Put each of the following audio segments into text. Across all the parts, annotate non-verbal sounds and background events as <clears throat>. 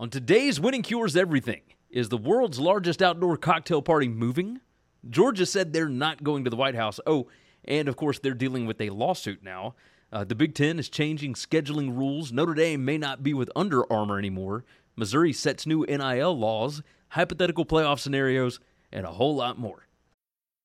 On today's Winning Cures Everything, is the world's largest outdoor cocktail party moving? Georgia said they're not going to the White House. Oh, and of course, they're dealing with a lawsuit now. Uh, the Big Ten is changing scheduling rules. Notre Dame may not be with Under Armour anymore. Missouri sets new NIL laws, hypothetical playoff scenarios, and a whole lot more.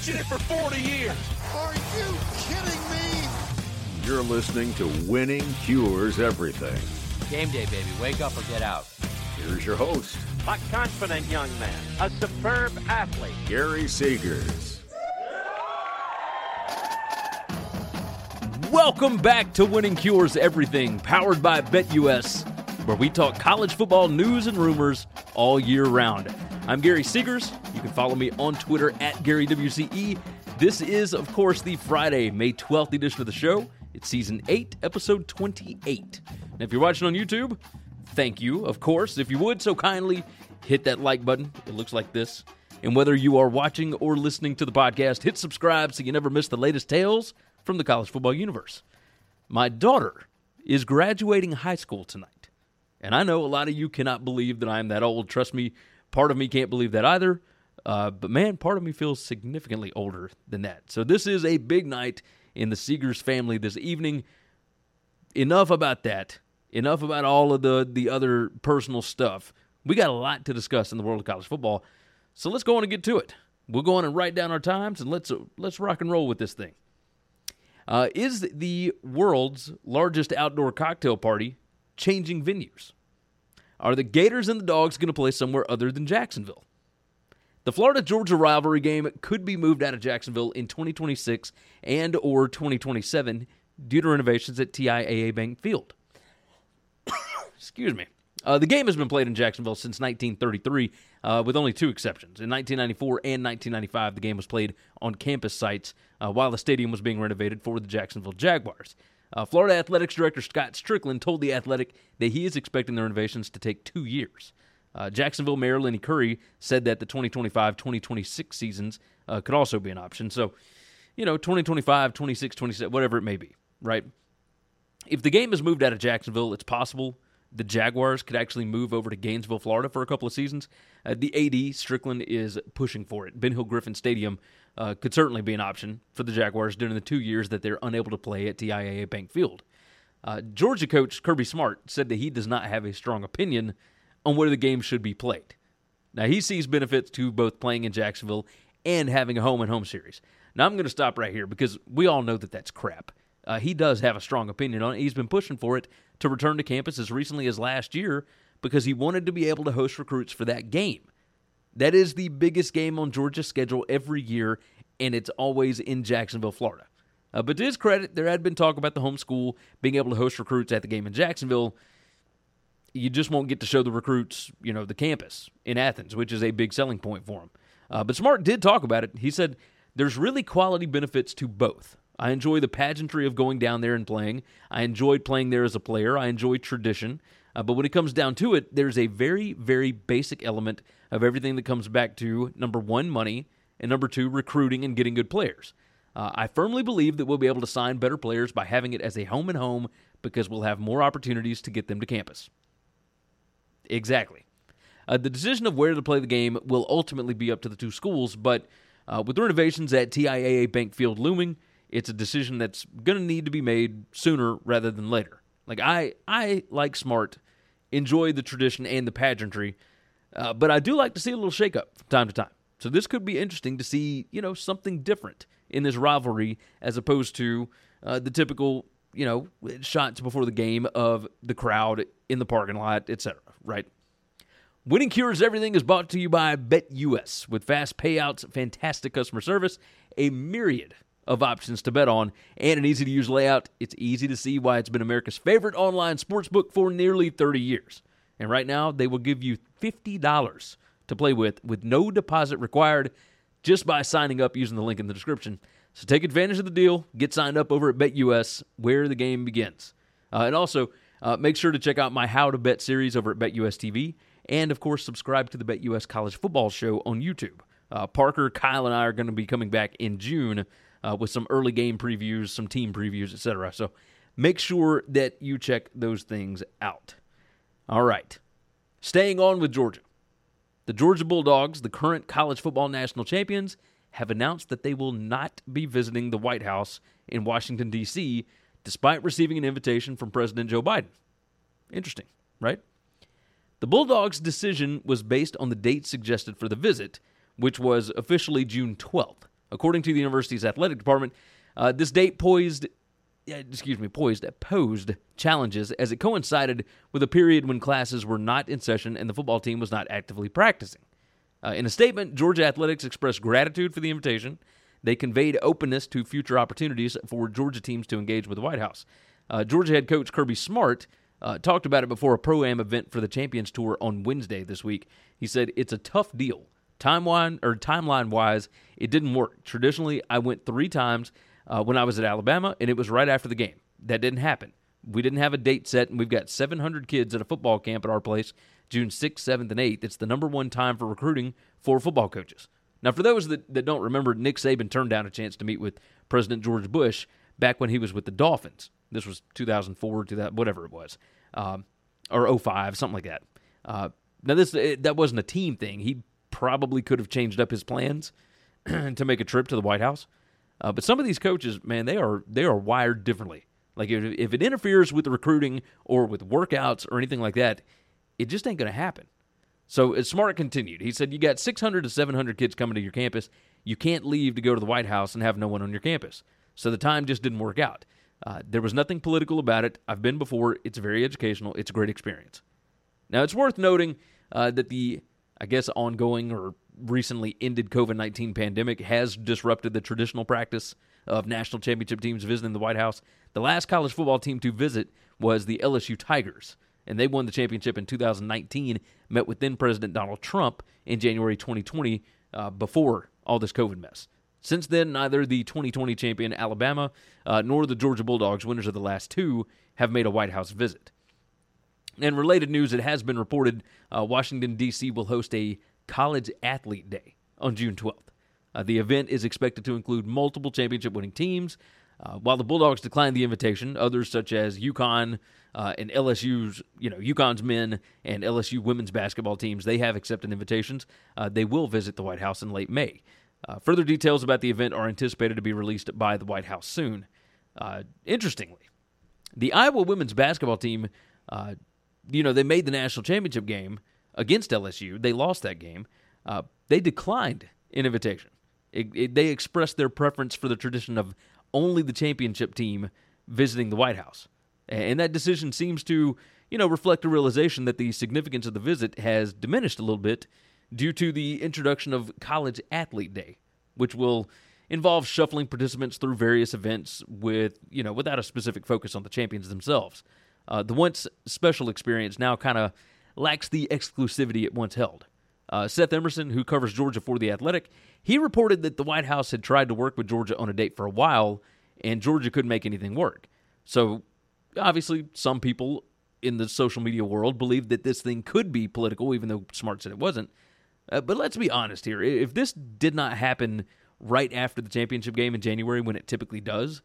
Watching it for 40 years. Are you kidding me? You're listening to Winning Cures Everything. Game day, baby. Wake up or get out. Here's your host, A confident young man, a superb athlete. Gary Seegers. Welcome back to Winning Cures Everything, powered by BetUS, where we talk college football news and rumors all year round. I'm Gary Seegers. You can follow me on Twitter at GaryWCE. This is, of course, the Friday, May 12th edition of the show. It's season 8, episode 28. And if you're watching on YouTube, thank you, of course. If you would so kindly hit that like button. It looks like this. And whether you are watching or listening to the podcast, hit subscribe so you never miss the latest tales from the college football universe. My daughter is graduating high school tonight. And I know a lot of you cannot believe that I'm that old. Trust me, part of me can't believe that either. Uh, but man, part of me feels significantly older than that. So this is a big night in the Seegers family this evening. Enough about that. Enough about all of the the other personal stuff. We got a lot to discuss in the world of college football. So let's go on and get to it. We'll go on and write down our times and let's let's rock and roll with this thing. Uh, is the world's largest outdoor cocktail party changing venues? Are the Gators and the Dogs going to play somewhere other than Jacksonville? The Florida Georgia rivalry game could be moved out of Jacksonville in 2026 and or 2027 due to renovations at TIAA Bank Field. <coughs> Excuse me. Uh, the game has been played in Jacksonville since 1933, uh, with only two exceptions. In 1994 and 1995, the game was played on campus sites uh, while the stadium was being renovated for the Jacksonville Jaguars. Uh, Florida Athletics Director Scott Stricklin told The Athletic that he is expecting the renovations to take two years. Uh, Jacksonville Mayor Lenny Curry said that the 2025 2026 seasons uh, could also be an option. So, you know, 2025, 26, 27, whatever it may be, right? If the game is moved out of Jacksonville, it's possible the Jaguars could actually move over to Gainesville, Florida for a couple of seasons. Uh, the AD, Stricklin, is pushing for it. Ben Hill Griffin Stadium uh, could certainly be an option for the Jaguars during the two years that they're unable to play at TIAA Bank Field. Uh, Georgia coach Kirby Smart said that he does not have a strong opinion on where the game should be played. Now, he sees benefits to both playing in Jacksonville and having a home and home series. Now, I'm going to stop right here because we all know that that's crap. Uh, he does have a strong opinion on it. He's been pushing for it to return to campus as recently as last year because he wanted to be able to host recruits for that game. That is the biggest game on Georgia's schedule every year, and it's always in Jacksonville, Florida. Uh, but to his credit, there had been talk about the home school being able to host recruits at the game in Jacksonville. You just won't get to show the recruits, you know, the campus in Athens, which is a big selling point for him. Uh, but Smart did talk about it. He said there's really quality benefits to both. I enjoy the pageantry of going down there and playing. I enjoyed playing there as a player. I enjoy tradition. Uh, but when it comes down to it, there's a very, very basic element of everything that comes back to number one, money, and number two, recruiting and getting good players. Uh, I firmly believe that we'll be able to sign better players by having it as a home and home because we'll have more opportunities to get them to campus. Exactly. Uh, the decision of where to play the game will ultimately be up to the two schools, but uh, with renovations at TIAA Bank Field looming, it's a decision that's going to need to be made sooner rather than later. Like I, I like Smart, enjoy the tradition and the pageantry, uh, but I do like to see a little shakeup from time to time. So this could be interesting to see, you know, something different in this rivalry as opposed to uh, the typical, you know, shots before the game of the crowd in the parking lot, etc. Right? Winning Cures Everything is brought to you by BetUS. With fast payouts, fantastic customer service, a myriad of options to bet on, and an easy to use layout, it's easy to see why it's been America's favorite online sportsbook for nearly 30 years. And right now, they will give you $50 to play with with no deposit required just by signing up using the link in the description. So take advantage of the deal. Get signed up over at BetUS, where the game begins. Uh, and also, uh, make sure to check out my How to Bet series over at BetUS TV. And of course, subscribe to the BetUS College Football Show on YouTube. Uh, Parker, Kyle, and I are going to be coming back in June uh, with some early game previews, some team previews, etc. So make sure that you check those things out. All right. Staying on with Georgia. The Georgia Bulldogs, the current college football national champions, have announced that they will not be visiting the White House in Washington, D.C., despite receiving an invitation from President Joe Biden. Interesting, right? The Bulldogs' decision was based on the date suggested for the visit, which was officially June 12th. According to the university's athletic department, uh, this date poised, excuse me, poised posed challenges as it coincided with a period when classes were not in session and the football team was not actively practicing. Uh, in a statement, Georgia Athletics expressed gratitude for the invitation. They conveyed openness to future opportunities for Georgia teams to engage with the White House. Uh, Georgia head coach Kirby Smart uh, talked about it before a pro am event for the Champions Tour on Wednesday this week. He said it's a tough deal. Timeline or timeline wise, it didn't work. Traditionally, I went three times uh, when I was at Alabama, and it was right after the game. That didn't happen. We didn't have a date set, and we've got 700 kids at a football camp at our place June 6th, 7th, and 8th. It's the number one time for recruiting for football coaches. Now, for those that, that don't remember, Nick Saban turned down a chance to meet with President George Bush back when he was with the Dolphins. This was 2004, 2000, whatever it was, um, or 05, something like that. Uh, now, this it, that wasn't a team thing. He probably could have changed up his plans <clears throat> to make a trip to the White House. Uh, but some of these coaches, man, they are they are wired differently. Like if, if it interferes with recruiting or with workouts or anything like that, it just ain't going to happen. So Smart continued, he said, "You got 600 to 700 kids coming to your campus. You can't leave to go to the White House and have no one on your campus. So the time just didn't work out. Uh, there was nothing political about it. I've been before. It's very educational. It's a great experience. Now it's worth noting uh, that the I guess, ongoing or recently ended COVID 19 pandemic has disrupted the traditional practice of national championship teams visiting the White House. The last college football team to visit was the LSU Tigers, and they won the championship in 2019, met with then President Donald Trump in January 2020 uh, before all this COVID mess. Since then, neither the 2020 champion Alabama uh, nor the Georgia Bulldogs, winners of the last two, have made a White House visit. And related news, it has been reported uh, Washington, D.C. will host a College Athlete Day on June 12th. Uh, the event is expected to include multiple championship winning teams. Uh, while the Bulldogs declined the invitation, others such as UConn uh, and LSU's, you know, UConn's men and LSU women's basketball teams, they have accepted invitations. Uh, they will visit the White House in late May. Uh, further details about the event are anticipated to be released by the White House soon. interestingly, the Iowa women's basketball team you know, they made the national championship game against LSU. They lost that game. Uh, they declined an invitation. It, it, they expressed their preference for the tradition of only the championship team visiting the White House. And that decision seems to, you know, reflect a realization that the significance of the visit has diminished a little bit due to the introduction of College Athlete Day, which will involve shuffling participants through various events with, you know, without a specific focus on the champions themselves. Uh, the once special experience now kind of lacks the exclusivity it once held. Uh, Seth Emerson, who covers Georgia for The Athletic, he reported that the White House had tried to work with Georgia on a date for a while, and Georgia couldn't make anything work. So, obviously, some people in the social media world believe that this thing could be political, even though Smart said it wasn't. Uh, but let's be honest here. If this did not happen right after the championship game in January, when it typically does,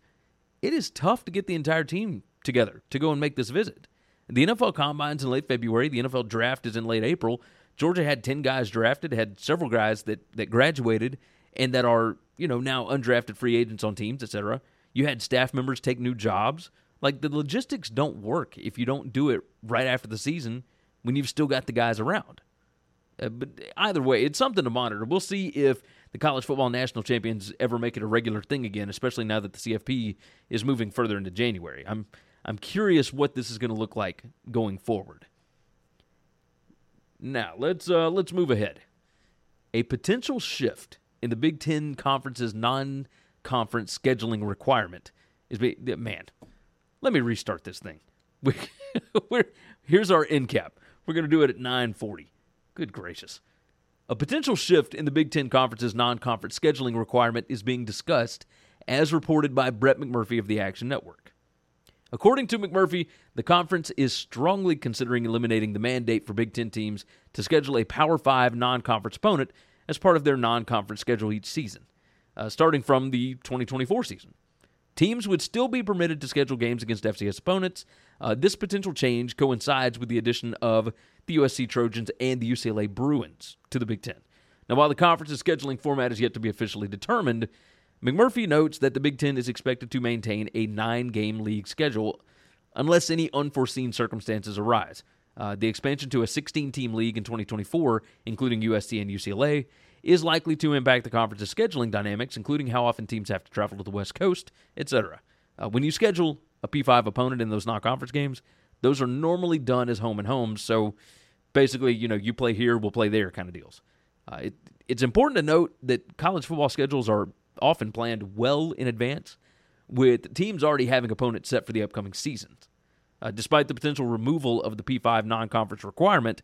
it is tough to get the entire team together to go and make this visit. The NFL Combine's in late February. The NFL Draft is in late April. Georgia had 10 guys drafted, had several guys that, that graduated and that are, you know, now undrafted free agents on teams, etc. You had staff members take new jobs. Like the logistics don't work if you don't do it right after the season when you've still got the guys around. Uh, but either way, it's something to monitor. We'll see if the college football national champions ever make it a regular thing again, especially now that the CFP is moving further into January. I'm I'm curious what this is going to look like going forward. Now let's uh, let's move ahead. A potential shift in the Big Ten Conference's non-conference scheduling requirement is be, man. Let me restart this thing. We, <laughs> here's our end cap. We're going to do it at 9:40. Good gracious. A potential shift in the Big Ten Conference's non conference scheduling requirement is being discussed, as reported by Brett McMurphy of the Action Network. According to McMurphy, the conference is strongly considering eliminating the mandate for Big Ten teams to schedule a Power 5 non conference opponent as part of their non conference schedule each season, uh, starting from the 2024 season. Teams would still be permitted to schedule games against FCS opponents. Uh, this potential change coincides with the addition of the USC Trojans and the UCLA Bruins to the Big Ten. Now, while the conference's scheduling format is yet to be officially determined, McMurphy notes that the Big Ten is expected to maintain a nine game league schedule unless any unforeseen circumstances arise. Uh, the expansion to a 16 team league in 2024, including USC and UCLA, is likely to impact the conference's scheduling dynamics, including how often teams have to travel to the West Coast, etc. Uh, when you schedule a P5 opponent in those non conference games, those are normally done as home and homes. So basically, you know, you play here, we'll play there kind of deals. Uh, it, it's important to note that college football schedules are often planned well in advance, with teams already having opponents set for the upcoming seasons. Uh, despite the potential removal of the P5 non conference requirement,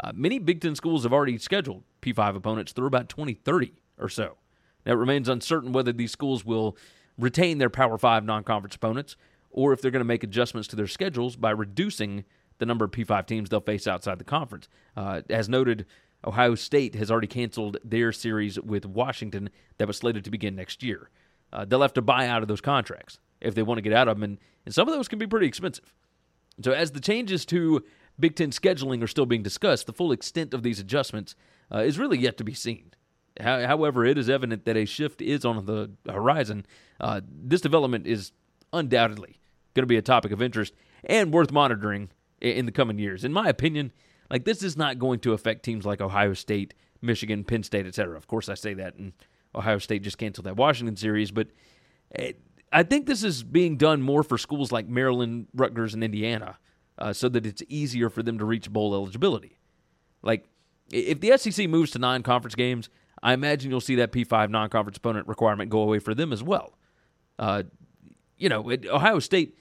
uh, many Big Ten schools have already scheduled P5 opponents through about 2030 or so. Now, it remains uncertain whether these schools will retain their Power 5 non conference opponents or if they're going to make adjustments to their schedules by reducing the number of P5 teams they'll face outside the conference. Uh, as noted, Ohio State has already canceled their series with Washington that was slated to begin next year. Uh, they'll have to buy out of those contracts if they want to get out of them, and, and some of those can be pretty expensive. So, as the changes to Big Ten scheduling are still being discussed, the full extent of these adjustments uh, is really yet to be seen. However, it is evident that a shift is on the horizon. Uh, this development is undoubtedly going to be a topic of interest and worth monitoring in the coming years. In my opinion, like this is not going to affect teams like Ohio State, Michigan, Penn State, etc. Of course, I say that, and Ohio State just canceled that Washington series, but eh, I think this is being done more for schools like Maryland, Rutgers, and Indiana, uh, so that it's easier for them to reach bowl eligibility. Like if the SEC moves to non-conference games, I imagine you'll see that P5 non-conference opponent requirement go away for them as well. Uh, you know, Ohio State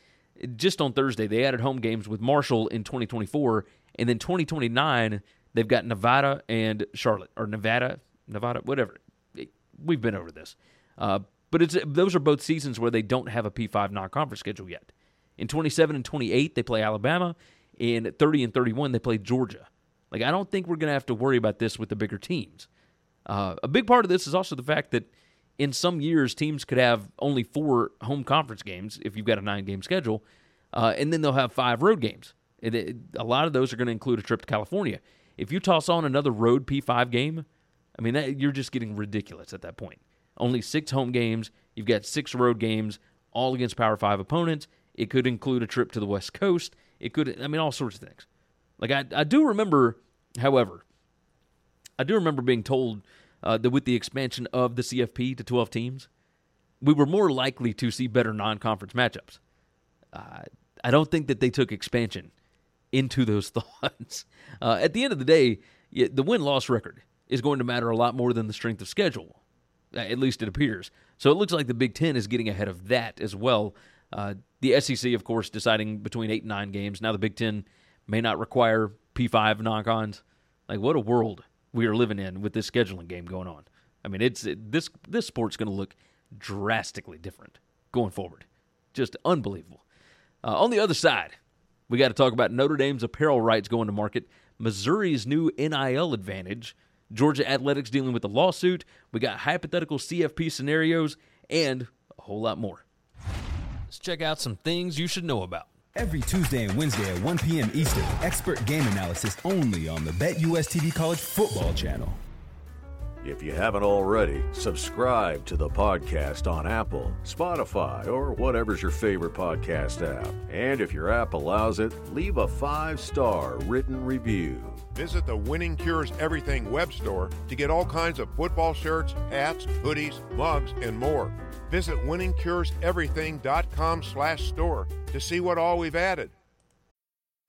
just on Thursday they added home games with Marshall in 2024, and then 2029 they've got Nevada and Charlotte or Nevada, Nevada, whatever. We've been over this, uh, but it's those are both seasons where they don't have a P5 non-conference schedule yet. In 27 and 28 they play Alabama. In 30 and 31 they play Georgia. Like I don't think we're going to have to worry about this with the bigger teams. Uh, a big part of this is also the fact that in some years teams could have only four home conference games if you've got a nine game schedule, uh, and then they'll have five road games. It, it, a lot of those are going to include a trip to California. If you toss on another road P5 game, I mean, that, you're just getting ridiculous at that point. Only six home games. You've got six road games, all against Power Five opponents. It could include a trip to the West Coast. It could, I mean, all sorts of things. Like I, I do remember, however, I do remember being told uh, that with the expansion of the CFP to 12 teams, we were more likely to see better non conference matchups. Uh, I don't think that they took expansion into those <laughs> thoughts. Uh, at the end of the day, the win loss record is going to matter a lot more than the strength of schedule. At least it appears. So it looks like the Big Ten is getting ahead of that as well. Uh, the SEC, of course, deciding between eight and nine games. Now the Big Ten may not require P5 non cons. Like, what a world we are living in with this scheduling game going on. I mean, it's it, this this sport's going to look drastically different going forward. Just unbelievable. Uh, on the other side, we got to talk about Notre Dame's apparel rights going to market, Missouri's new NIL advantage, Georgia athletics dealing with the lawsuit. We got hypothetical CFP scenarios and a whole lot more. Let's check out some things you should know about. Every Tuesday and Wednesday at 1 p.m. Eastern, expert game analysis only on the BetUS TV College Football Channel. If you haven't already, subscribe to the podcast on Apple, Spotify, or whatever's your favorite podcast app. And if your app allows it, leave a five star written review. Visit the Winning Cures Everything web store to get all kinds of football shirts, hats, hoodies, mugs, and more. Visit winningcureseverything.com slash store to see what all we've added.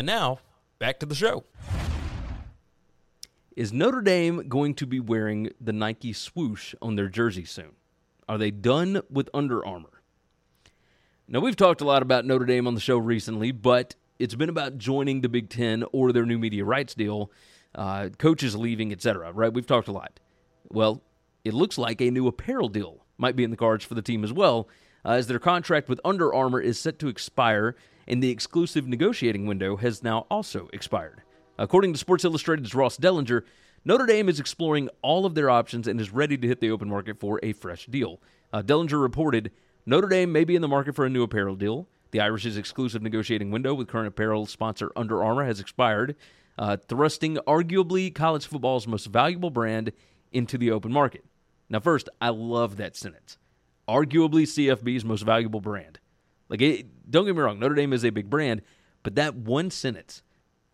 And now, back to the show. Is Notre Dame going to be wearing the Nike swoosh on their jersey soon? Are they done with Under Armour? Now, we've talked a lot about Notre Dame on the show recently, but it's been about joining the Big Ten or their new media rights deal, uh, coaches leaving, etc. Right? We've talked a lot. Well, it looks like a new apparel deal might be in the cards for the team as well, uh, as their contract with Under Armour is set to expire, and the exclusive negotiating window has now also expired. According to Sports Illustrated's Ross Dellenger, Notre Dame is exploring all of their options and is ready to hit the open market for a fresh deal. Uh, Dellenger reported Notre Dame may be in the market for a new apparel deal. The Irish's exclusive negotiating window with current apparel sponsor Under Armour has expired, uh, thrusting arguably college football's most valuable brand into the open market. Now, first, I love that sentence. Arguably CFB's most valuable brand. Like, it, don't get me wrong, Notre Dame is a big brand, but that one sentence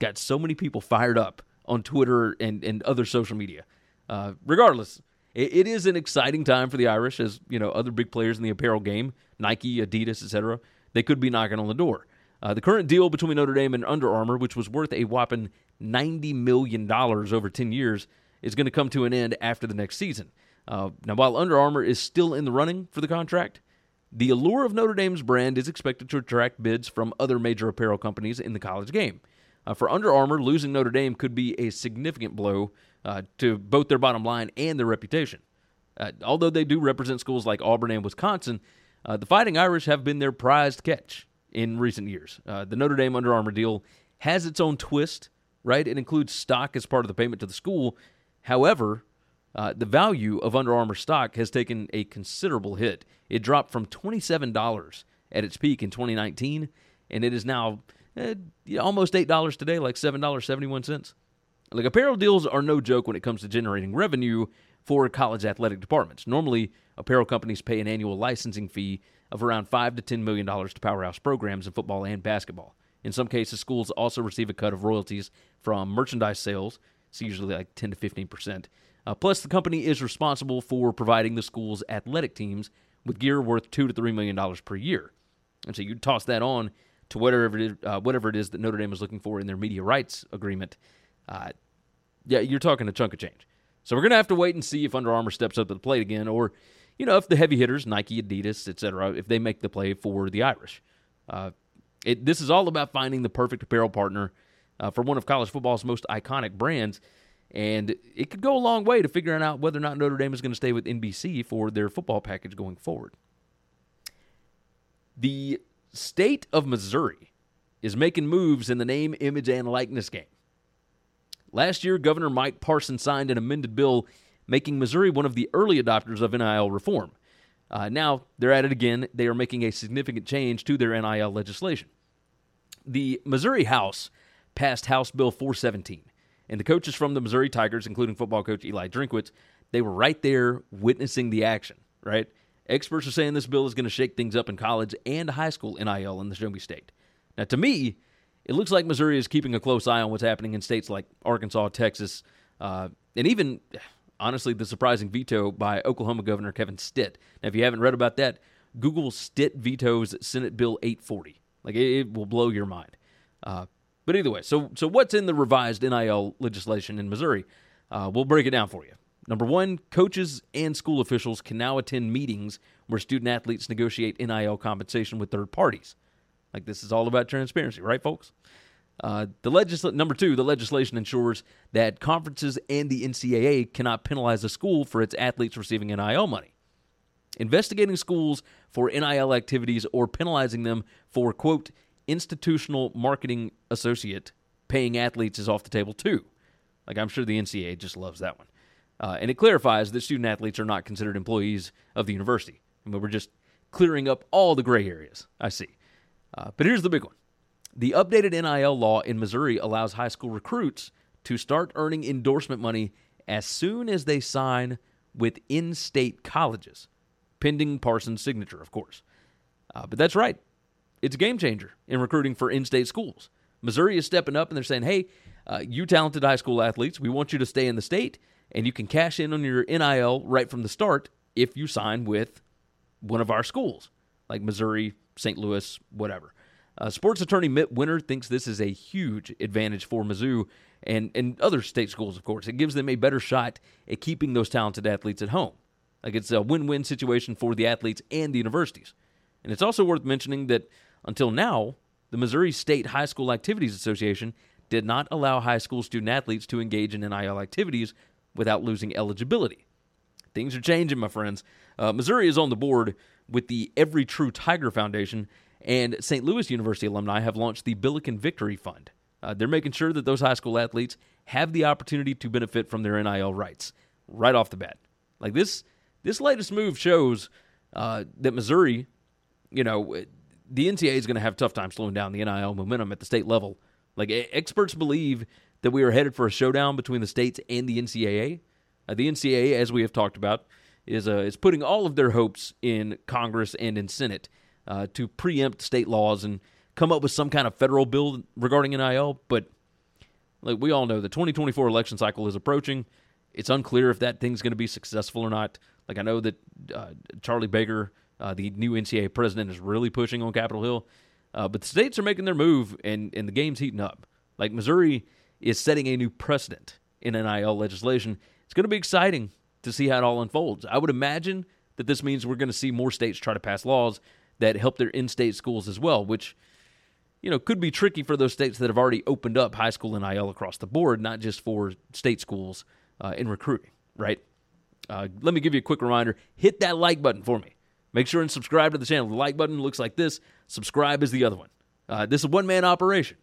got so many people fired up on Twitter and, and other social media. Uh, regardless, it, it is an exciting time for the Irish, as you know, other big players in the apparel game, Nike, Adidas, etc. They could be knocking on the door. Uh, the current deal between Notre Dame and Under Armour, which was worth a whopping $90 million over 10 years, is going to come to an end after the next season. Uh, now, while Under Armour is still in the running for the contract, the allure of Notre Dame's brand is expected to attract bids from other major apparel companies in the college game. Uh, for Under Armour, losing Notre Dame could be a significant blow uh, to both their bottom line and their reputation. Uh, although they do represent schools like Auburn and Wisconsin, uh, the Fighting Irish have been their prized catch in recent years. Uh, the Notre Dame Under Armour deal has its own twist, right? It includes stock as part of the payment to the school. However, uh, the value of Under Armour stock has taken a considerable hit. It dropped from $27 at its peak in 2019, and it is now eh, almost $8 today, like $7.71. Like apparel deals are no joke when it comes to generating revenue for college athletic departments. Normally, apparel companies pay an annual licensing fee of around five to ten million dollars to powerhouse programs in football and basketball. In some cases, schools also receive a cut of royalties from merchandise sales. It's usually like ten to fifteen percent. Uh, plus, the company is responsible for providing the school's athletic teams with gear worth two to three million dollars per year. And so you toss that on to whatever it is, uh, whatever it is that Notre Dame is looking for in their media rights agreement. Uh, yeah, you're talking a chunk of change. So we're gonna have to wait and see if Under Armour steps up to the plate again, or you know if the heavy hitters, Nike, Adidas, etc., if they make the play for the Irish. Uh, it, this is all about finding the perfect apparel partner uh, for one of college football's most iconic brands, and it could go a long way to figuring out whether or not Notre Dame is going to stay with NBC for their football package going forward. The state of Missouri is making moves in the name, image, and likeness game. Last year, Governor Mike Parson signed an amended bill making Missouri one of the early adopters of NIL reform. Uh, now they're at it again. They are making a significant change to their NIL legislation. The Missouri House passed House Bill 417, and the coaches from the Missouri Tigers, including football coach Eli Drinkwitz, they were right there witnessing the action, right? Experts are saying this bill is going to shake things up in college and high school NIL in the Show Me State. Now, to me, it looks like Missouri is keeping a close eye on what's happening in states like Arkansas, Texas, uh, and even honestly, the surprising veto by Oklahoma Governor Kevin Stitt. Now, if you haven't read about that, Google Stitt vetoes Senate Bill 840. Like, it, it will blow your mind. Uh, but either way, so so what's in the revised NIL legislation in Missouri? Uh, we'll break it down for you. Number one, coaches and school officials can now attend meetings where student athletes negotiate NIL compensation with third parties. Like this is all about transparency, right, folks? Uh, the legisl- number two, the legislation ensures that conferences and the NCAA cannot penalize a school for its athletes receiving NIL money. Investigating schools for NIL activities or penalizing them for quote institutional marketing associate paying athletes is off the table too. Like I'm sure the NCAA just loves that one. Uh, and it clarifies that student athletes are not considered employees of the university. I mean, we're just clearing up all the gray areas. I see. Uh, but here's the big one the updated NIL law in Missouri allows high school recruits to start earning endorsement money as soon as they sign with in state colleges, pending Parsons' signature, of course. Uh, but that's right. It's a game changer in recruiting for in state schools. Missouri is stepping up and they're saying, hey, uh, you talented high school athletes, we want you to stay in the state and you can cash in on your NIL right from the start if you sign with one of our schools, like Missouri, St. Louis, whatever. Uh, sports attorney Mit Winter thinks this is a huge advantage for Mizzou and, and other state schools, of course. It gives them a better shot at keeping those talented athletes at home. Like it's a win win situation for the athletes and the universities. And it's also worth mentioning that until now, the Missouri State High School Activities Association did not allow high school student athletes to engage in NIL activities without losing eligibility. Things are changing, my friends. Uh, Missouri is on the board with the Every True Tiger Foundation, and St. Louis University alumni have launched the Billiken Victory Fund. Uh, they're making sure that those high school athletes have the opportunity to benefit from their NIL rights right off the bat. Like this, this latest move shows uh, that Missouri, you know, the NCAA is going to have a tough time slowing down the NIL momentum at the state level. Like experts believe that we are headed for a showdown between the states and the NCAA. Uh, the NCAA, as we have talked about, is uh, is putting all of their hopes in Congress and in Senate uh, to preempt state laws and come up with some kind of federal bill regarding NIL. But like we all know, the 2024 election cycle is approaching. It's unclear if that thing's going to be successful or not. Like I know that uh, Charlie Baker, uh, the new NCAA president, is really pushing on Capitol Hill. Uh, but the states are making their move, and, and the game's heating up. Like Missouri is setting a new precedent in NIL legislation. It's going to be exciting to see how it all unfolds. I would imagine that this means we're going to see more states try to pass laws that help their in-state schools as well, which you know could be tricky for those states that have already opened up high school NIL across the board, not just for state schools uh, in recruiting. Right? Uh, let me give you a quick reminder: hit that like button for me. Make sure and subscribe to the channel. The like button looks like this. Subscribe is the other one. Uh, this is a one man operation.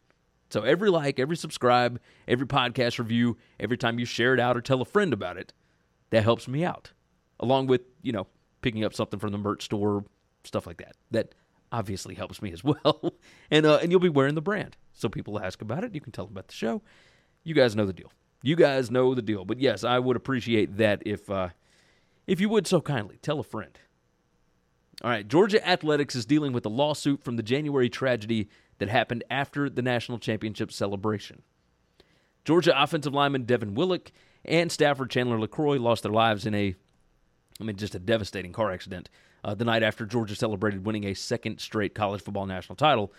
So every like, every subscribe, every podcast review, every time you share it out or tell a friend about it, that helps me out. Along with, you know, picking up something from the merch store, stuff like that. That obviously helps me as <laughs> well. and uh, and you'll be wearing the brand. So people ask about it, you can tell them about the show. You guys know the deal. You guys know the deal. But yes, I would appreciate that if uh, if you would so kindly tell a friend. All right, Georgia Athletics is dealing with a lawsuit from the January tragedy that happened after the national championship celebration. Georgia offensive lineman Devin Willock and Stafford Chandler LeCroy lost their lives in a, I mean, just a devastating car accident uh, the night after Georgia celebrated winning a second straight college football national title.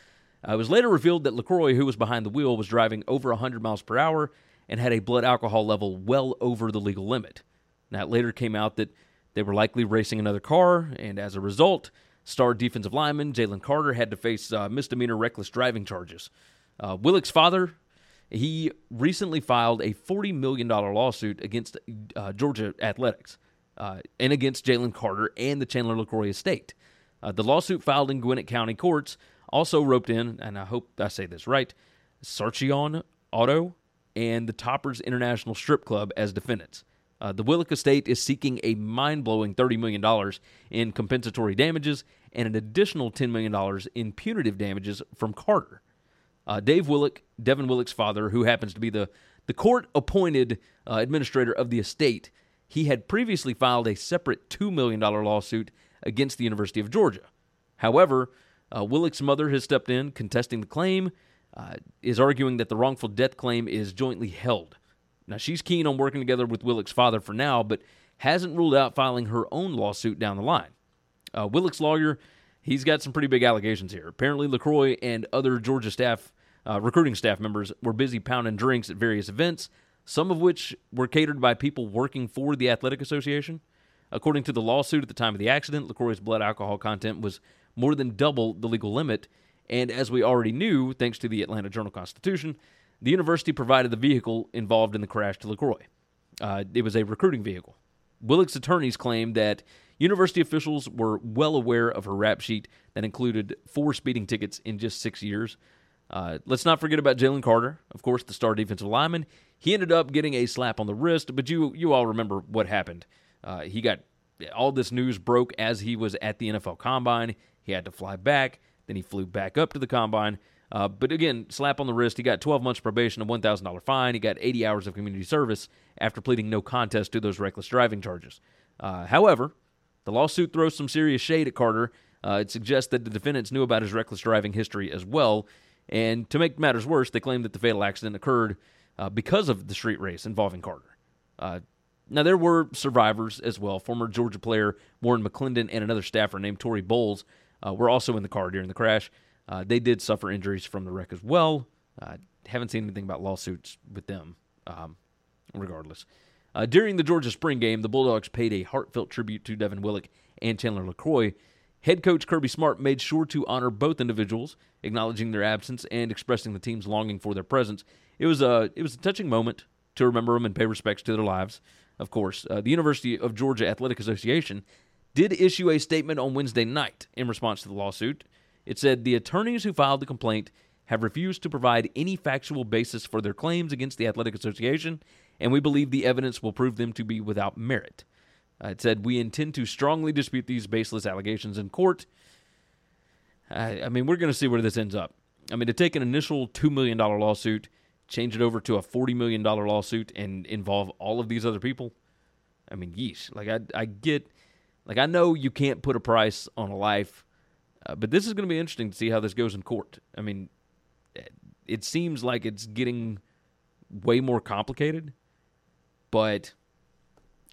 Uh, it was later revealed that LeCroy, who was behind the wheel, was driving over 100 miles per hour and had a blood alcohol level well over the legal limit. Now, it later came out that they were likely racing another car, and as a result, Star defensive lineman Jalen Carter had to face uh, misdemeanor reckless driving charges. Uh, Willock's father, he recently filed a $40 million lawsuit against uh, Georgia Athletics uh, and against Jalen Carter and the Chandler LeCroy estate. Uh, the lawsuit filed in Gwinnett County courts also roped in, and I hope I say this right, Sarchion Auto and the Toppers International Strip Club as defendants. Uh, the Willock estate is seeking a mind blowing $30 million in compensatory damages and an additional $10 million in punitive damages from Carter. Uh, Dave Willock, Devin Willock's father, who happens to be the, the court appointed uh, administrator of the estate, he had previously filed a separate $2 million lawsuit against the University of Georgia. However, uh, Willock's mother has stepped in, contesting the claim, uh, is arguing that the wrongful death claim is jointly held Now, she's keen on working together with Willock's father for now, but hasn't ruled out filing her own lawsuit down the line. Uh, Willock's lawyer, he's got some pretty big allegations here. Apparently, LeCroy and other Georgia staff, uh, recruiting staff members, were busy pounding drinks at various events, some of which were catered by people working for the Athletic Association. According to the lawsuit at the time of the accident, LeCroy's blood alcohol content was more than double the legal limit. And as we already knew, thanks to the Atlanta Journal Constitution, the university provided the vehicle involved in the crash to LeCroy. Uh, it was a recruiting vehicle. Willock's attorneys claimed that university officials were well aware of her rap sheet that included four speeding tickets in just six years. Uh, let's not forget about Jalen Carter, of course, the star defensive lineman. He ended up getting a slap on the wrist, but you you all remember what happened. Uh, he got all this news broke as he was at the NFL Combine. He had to fly back. Then he flew back up to the Combine. Uh, but again, slap on the wrist. He got 12 months probation, a $1,000 fine. He got 80 hours of community service after pleading no contest to those reckless driving charges. Uh, however, the lawsuit throws some serious shade at Carter. Uh, it suggests that the defendants knew about his reckless driving history as well. And to make matters worse, they claim that the fatal accident occurred uh, because of the street race involving Carter. Uh, now, there were survivors as well. Former Georgia player Warren McClendon and another staffer named Tory Bowles uh, were also in the car during the crash. Uh, they did suffer injuries from the wreck as well. Uh, haven't seen anything about lawsuits with them, um, regardless. Uh, during the Georgia spring game, the Bulldogs paid a heartfelt tribute to Devin Willock and Chandler LeCroy. Head coach Kirby Smart made sure to honor both individuals, acknowledging their absence and expressing the team's longing for their presence. It was a it was a touching moment to remember them and pay respects to their lives. Of course, uh, the University of Georgia Athletic Association did issue a statement on Wednesday night in response to the lawsuit. It said the attorneys who filed the complaint have refused to provide any factual basis for their claims against the Athletic Association, and we believe the evidence will prove them to be without merit. Uh, it said, We intend to strongly dispute these baseless allegations in court. I, I mean, we're going to see where this ends up. I mean, to take an initial $2 million lawsuit, change it over to a $40 million lawsuit, and involve all of these other people, I mean, yeesh. Like, I, I get, like, I know you can't put a price on a life uh, but this is going to be interesting to see how this goes in court. I mean, it seems like it's getting way more complicated, but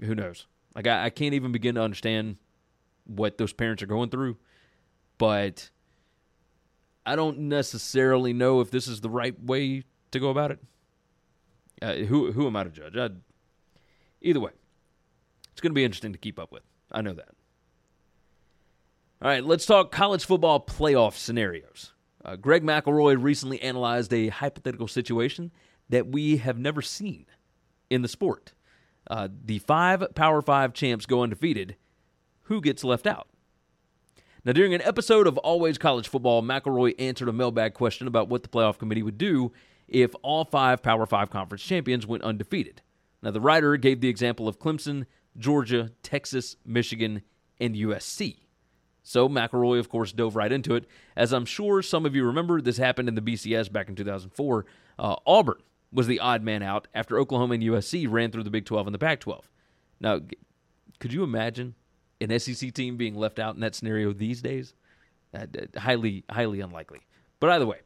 who knows? Like, I, I can't even begin to understand what those parents are going through, but I don't necessarily know if this is the right way to go about it. Uh, who who am I to judge? I'd, either way, it's going to be interesting to keep up with. I know that. All right, let's talk college football playoff scenarios. Uh, Greg McElroy recently analyzed a hypothetical situation that we have never seen in the sport. Uh, the five Power Five champs go undefeated. Who gets left out? Now, during an episode of Always College Football, McElroy answered a mailbag question about what the playoff committee would do if all five Power Five conference champions went undefeated. Now, the writer gave the example of Clemson, Georgia, Texas, Michigan, and USC. So McElroy, of course, dove right into it. As I'm sure some of you remember, this happened in the BCS back in 2004. Uh, Auburn was the odd man out after Oklahoma and USC ran through the Big 12 and the Pac 12. Now, could you imagine an SEC team being left out in that scenario these days? Uh, highly, highly unlikely. But either way,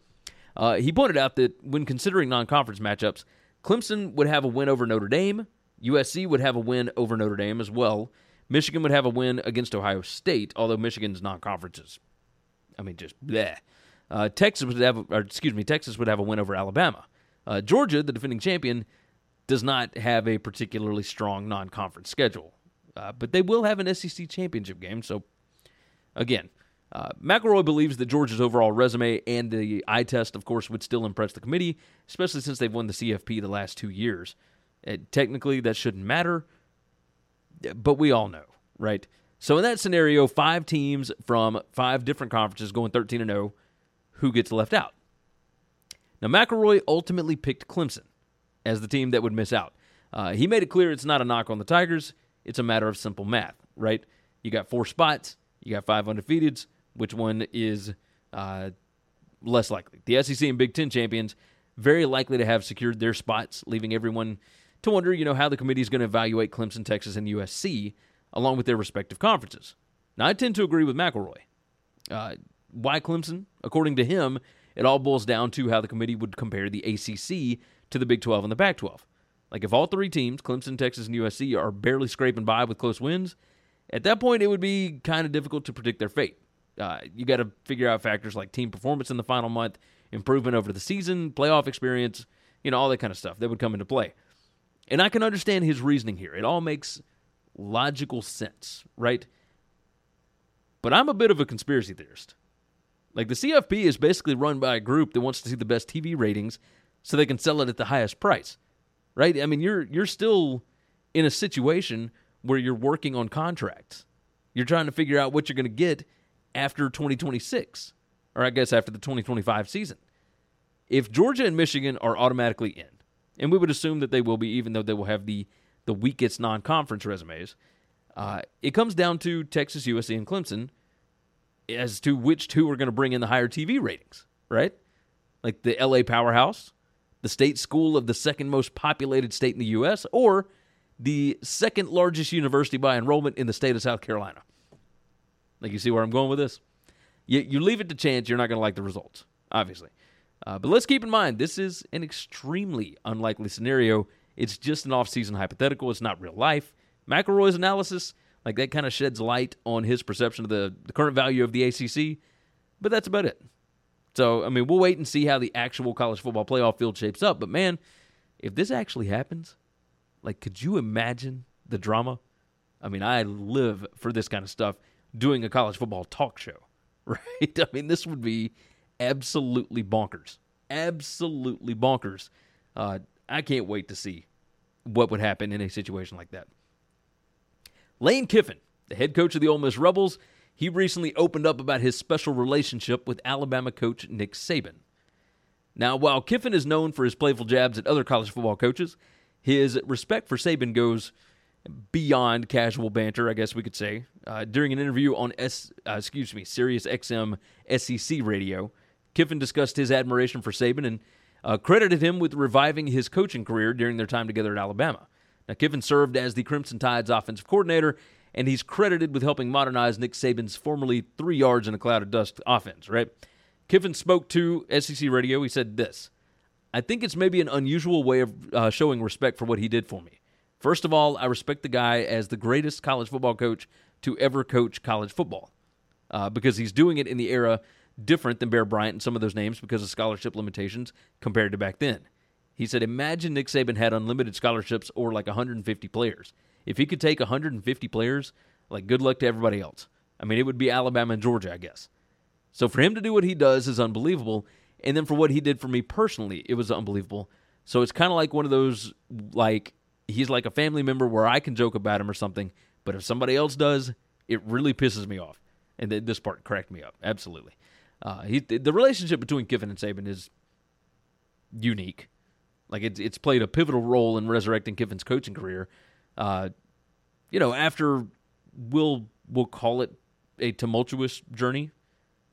uh, he pointed out that when considering non conference matchups, Clemson would have a win over Notre Dame, USC would have a win over Notre Dame as well, Michigan would have a win against Ohio State, although Michigan's non-conferences. I mean, just bleh. Uh, Texas would have, or excuse me, Texas would have a win over Alabama. Uh, Georgia, the defending champion, does not have a particularly strong non-conference schedule, uh, but they will have an SEC championship game. So, again, uh, McElroy believes that Georgia's overall resume and the eye test, of course, would still impress the committee, especially since they've won the CFP the last two years. Uh, technically, that shouldn't matter but we all know, right? So in that scenario, five teams from five different conferences going 13 and 0, who gets left out? Now McElroy ultimately picked Clemson as the team that would miss out. Uh, he made it clear it's not a knock on the Tigers; it's a matter of simple math, right? You got four spots, you got five undefeateds. Which one is uh, less likely? The SEC and Big Ten champions very likely to have secured their spots, leaving everyone to wonder, you know, how the committee is going to evaluate Clemson, Texas, and USC along with their respective conferences. Now, I tend to agree with McElroy. Uh, why Clemson? According to him, it all boils down to how the committee would compare the ACC to the Big 12 and the Pac 12. Like if all three teams, Clemson, Texas, and USC, are barely scraping by with close wins, at that point it would be kind of difficult to predict their fate. Uh, you got to figure out factors like team performance in the final month, improvement over the season, playoff experience, you know, all that kind of stuff that would come into play. And I can understand his reasoning here. It all makes logical sense, right? But I'm a bit of a conspiracy theorist. Like the CFP is basically run by a group that wants to see the best TV ratings so they can sell it at the highest price. Right? I mean, you're you're still in a situation where you're working on contracts. You're trying to figure out what you're going to get after 2026 or I guess after the 2025 season. If Georgia and Michigan are automatically in, and we would assume that they will be even though they will have the the weakest non-conference resumes, uh, it comes down to Texas, USC, and Clemson as to which two are going to bring in the higher TV ratings, right? Like the LA powerhouse, the state school of the second most populated state in the U.S., or the second largest university by enrollment in the state of South Carolina. Like, you see where I'm going with this? You, you leave it to chance, you're not going to like the results, obviously. Uh, but let's keep in mind, this is an extremely unlikely scenario. It's just an off-season hypothetical. It's not real life. McElroy's analysis like that kind of sheds light on his perception of the, the current value of the ACC, but that's about it. So, I mean, we'll wait and see how the actual college football playoff field shapes up. But man, if this actually happens, like, could you imagine the drama? I mean, I live for this kind of stuff doing a college football talk show, <laughs> right? I mean, this would be absolutely bonkers. Absolutely bonkers. Uh, I can't wait to see what would happen in a situation like that. Lane Kiffin, the head coach of the Ole Miss Rebels, he recently opened up about his special relationship with Alabama coach Nick Saban. Now, while Kiffin is known for his playful jabs at other college football coaches, his respect for Saban goes beyond casual banter, I guess we could say. Uh, during an interview on S, uh, excuse me, Sirius XM SEC radio, Kiffin discussed his admiration for Saban and uh, credited him with reviving his coaching career during their time together at Alabama. Now, Kiffin served as the Crimson Tide's offensive coordinator, and he's credited with helping modernize Nick Saban's formerly three yards in a cloud of dust offense, right? Kiffin spoke to SEC Radio. He said this I think it's maybe an unusual way of uh, showing respect for what he did for me. First of all, I respect the guy as the greatest college football coach to ever coach college football uh, because he's doing it in the era different than Bear Bryant and some of those names because of scholarship limitations compared to back then. He said, Imagine Nick Saban had unlimited scholarships or like 150 players. If he could take 150 players, like good luck to everybody else. I mean, it would be Alabama and Georgia, I guess. So for him to do what he does is unbelievable. And then for what he did for me personally, it was unbelievable. So it's kind of like one of those, like, he's like a family member where I can joke about him or something. But if somebody else does, it really pisses me off. And this part cracked me up. Absolutely. Uh, he, the relationship between Kiffin and Saban is unique. Like it's it's played a pivotal role in resurrecting Kiffin's coaching career. Uh, you know, after we'll we'll call it a tumultuous journey.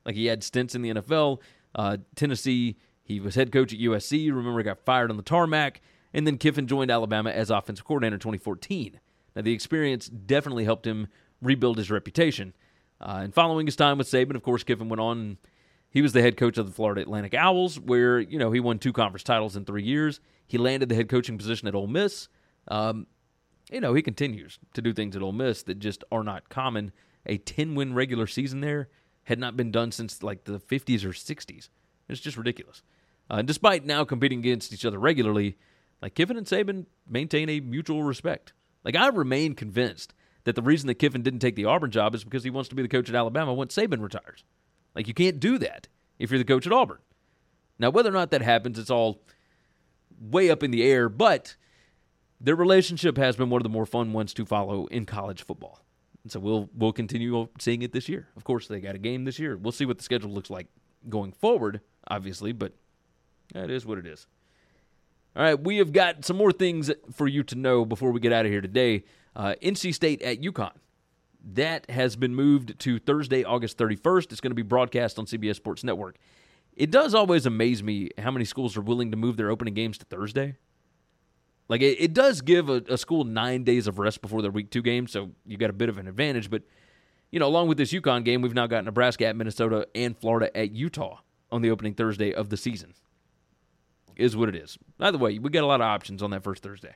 Like he had stints in the NFL, uh, Tennessee. He was head coach at USC. Remember, he got fired on the tarmac, and then Kiffin joined Alabama as offensive coordinator in 2014. Now, the experience definitely helped him rebuild his reputation. Uh, and following his time with Saban, of course, Kiffin went on he was the head coach of the Florida Atlantic Owls, where you know he won two conference titles in three years. He landed the head coaching position at Ole Miss. Um, you know he continues to do things at Ole Miss that just are not common. A ten-win regular season there had not been done since like the 50s or 60s. It's just ridiculous. Uh, and despite now competing against each other regularly, like Kiffin and Saban maintain a mutual respect. Like I remain convinced that the reason that Kiffin didn't take the Auburn job is because he wants to be the coach at Alabama once Saban retires. Like you can't do that if you're the coach at Auburn. Now, whether or not that happens, it's all way up in the air, but their relationship has been one of the more fun ones to follow in college football. And so we'll we'll continue seeing it this year. Of course, they got a game this year. We'll see what the schedule looks like going forward, obviously, but that is what it is. All right, we have got some more things for you to know before we get out of here today. Uh, NC State at UConn. That has been moved to Thursday, August 31st. It's going to be broadcast on CBS Sports Network. It does always amaze me how many schools are willing to move their opening games to Thursday. Like, it, it does give a, a school nine days of rest before their week two game, so you got a bit of an advantage. But, you know, along with this UConn game, we've now got Nebraska at Minnesota and Florida at Utah on the opening Thursday of the season. Is what it is. By the way, we got a lot of options on that first Thursday.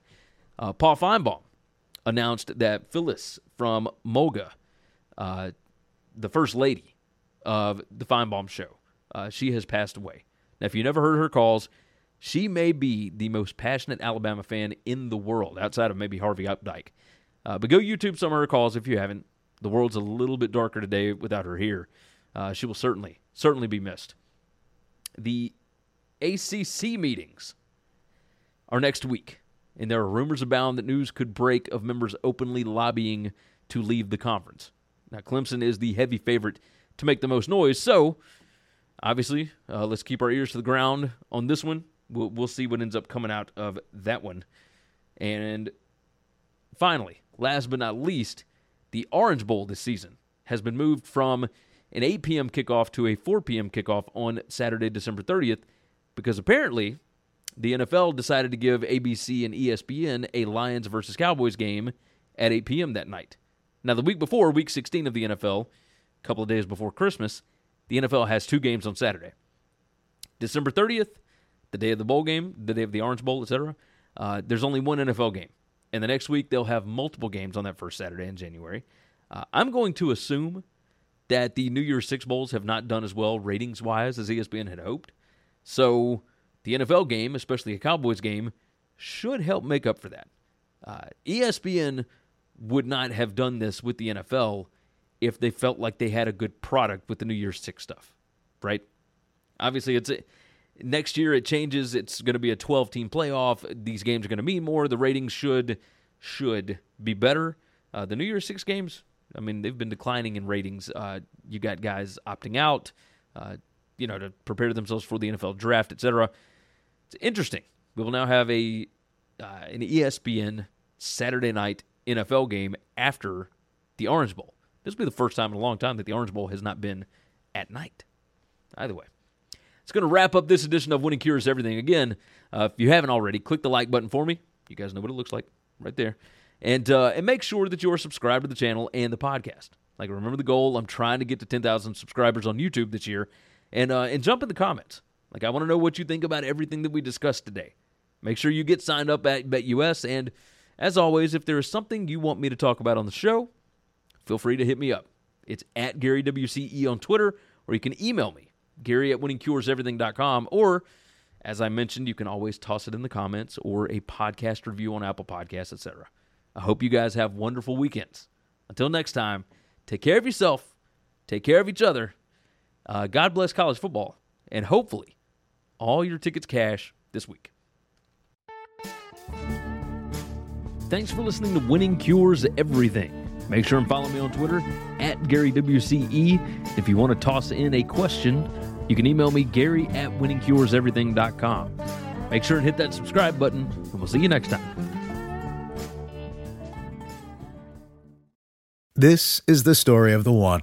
Uh, Paul Finebaum announced that Phyllis from Mulga, uh, the first lady of the Finebaum show, uh, she has passed away. Now, if you never heard her calls, she may be the most passionate Alabama fan in the world, outside of maybe Harvey Updike. Uh, but go YouTube some of her calls if you haven't. The world's a little bit darker today without her here. Uh, she will certainly, certainly be missed. The ACC meetings are next week, and there are rumors abound that news could break of members openly lobbying to leave the conference. Now, Clemson is the heavy favorite to make the most noise, so obviously, uh, let's keep our ears to the ground on this one. We'll, we'll see what ends up coming out of that one. And finally, last but not least, the Orange Bowl this season has been moved from an 8 p.m. kickoff to a 4 p.m. kickoff on Saturday, December 30th, because apparently the NFL decided to give ABC and ESPN a Lions versus Cowboys game at 8 p.m. that night. Now, the week before, week 16 of the NFL, a couple of days before Christmas, the NFL has two games on Saturday. December 30th, the day of the bowl game, the day of the Orange Bowl, etc. Uh, there's only one NFL game. And the next week, they'll have multiple games on that first Saturday in January. Uh, I'm going to assume that the New Year's Six Bowls have not done as well ratings wise as ESPN had hoped. So the NFL game, especially a Cowboys game, should help make up for that. Uh, ESPN would not have done this with the NFL if they felt like they had a good product with the New Year's Six stuff, right? Obviously, it's next year it changes. It's going to be a 12 team playoff. These games are going to mean more. The ratings should should be better. Uh, the New Year's Six games, I mean, they've been declining in ratings. Uh, you got guys opting out, uh, you know, to prepare themselves for the NFL draft, etc. It's interesting. We will now have a uh, an ESPN Saturday night NFL game after the Orange Bowl. This will be the first time in a long time that the Orange Bowl has not been at night. Either way. It's going to wrap up this edition of Winning Cures Everything. Again, uh, if you haven't already, click the like button for me. You guys know what it looks like right there. And, uh, and make sure that you're subscribed to the channel and the podcast. Like, remember the goal. I'm trying to get to 10,000 subscribers on YouTube this year. And, uh, and jump in the comments. Like, I want to know what you think about everything that we discussed today. Make sure you get signed up at BetUS. And as always, if there is something you want me to talk about on the show, feel free to hit me up. It's at Gary WCE on Twitter, or you can email me, Gary at winningcureseverything.com, or as I mentioned, you can always toss it in the comments or a podcast review on Apple Podcasts, etc. I hope you guys have wonderful weekends. Until next time, take care of yourself, take care of each other. Uh, God bless college football, and hopefully, all your tickets cash this week. Thanks for listening to Winning Cures Everything. Make sure and follow me on Twitter at GaryWCE. If you want to toss in a question, you can email me, Gary at winningcureseverything.com. Make sure and hit that subscribe button, and we'll see you next time. This is the story of the one.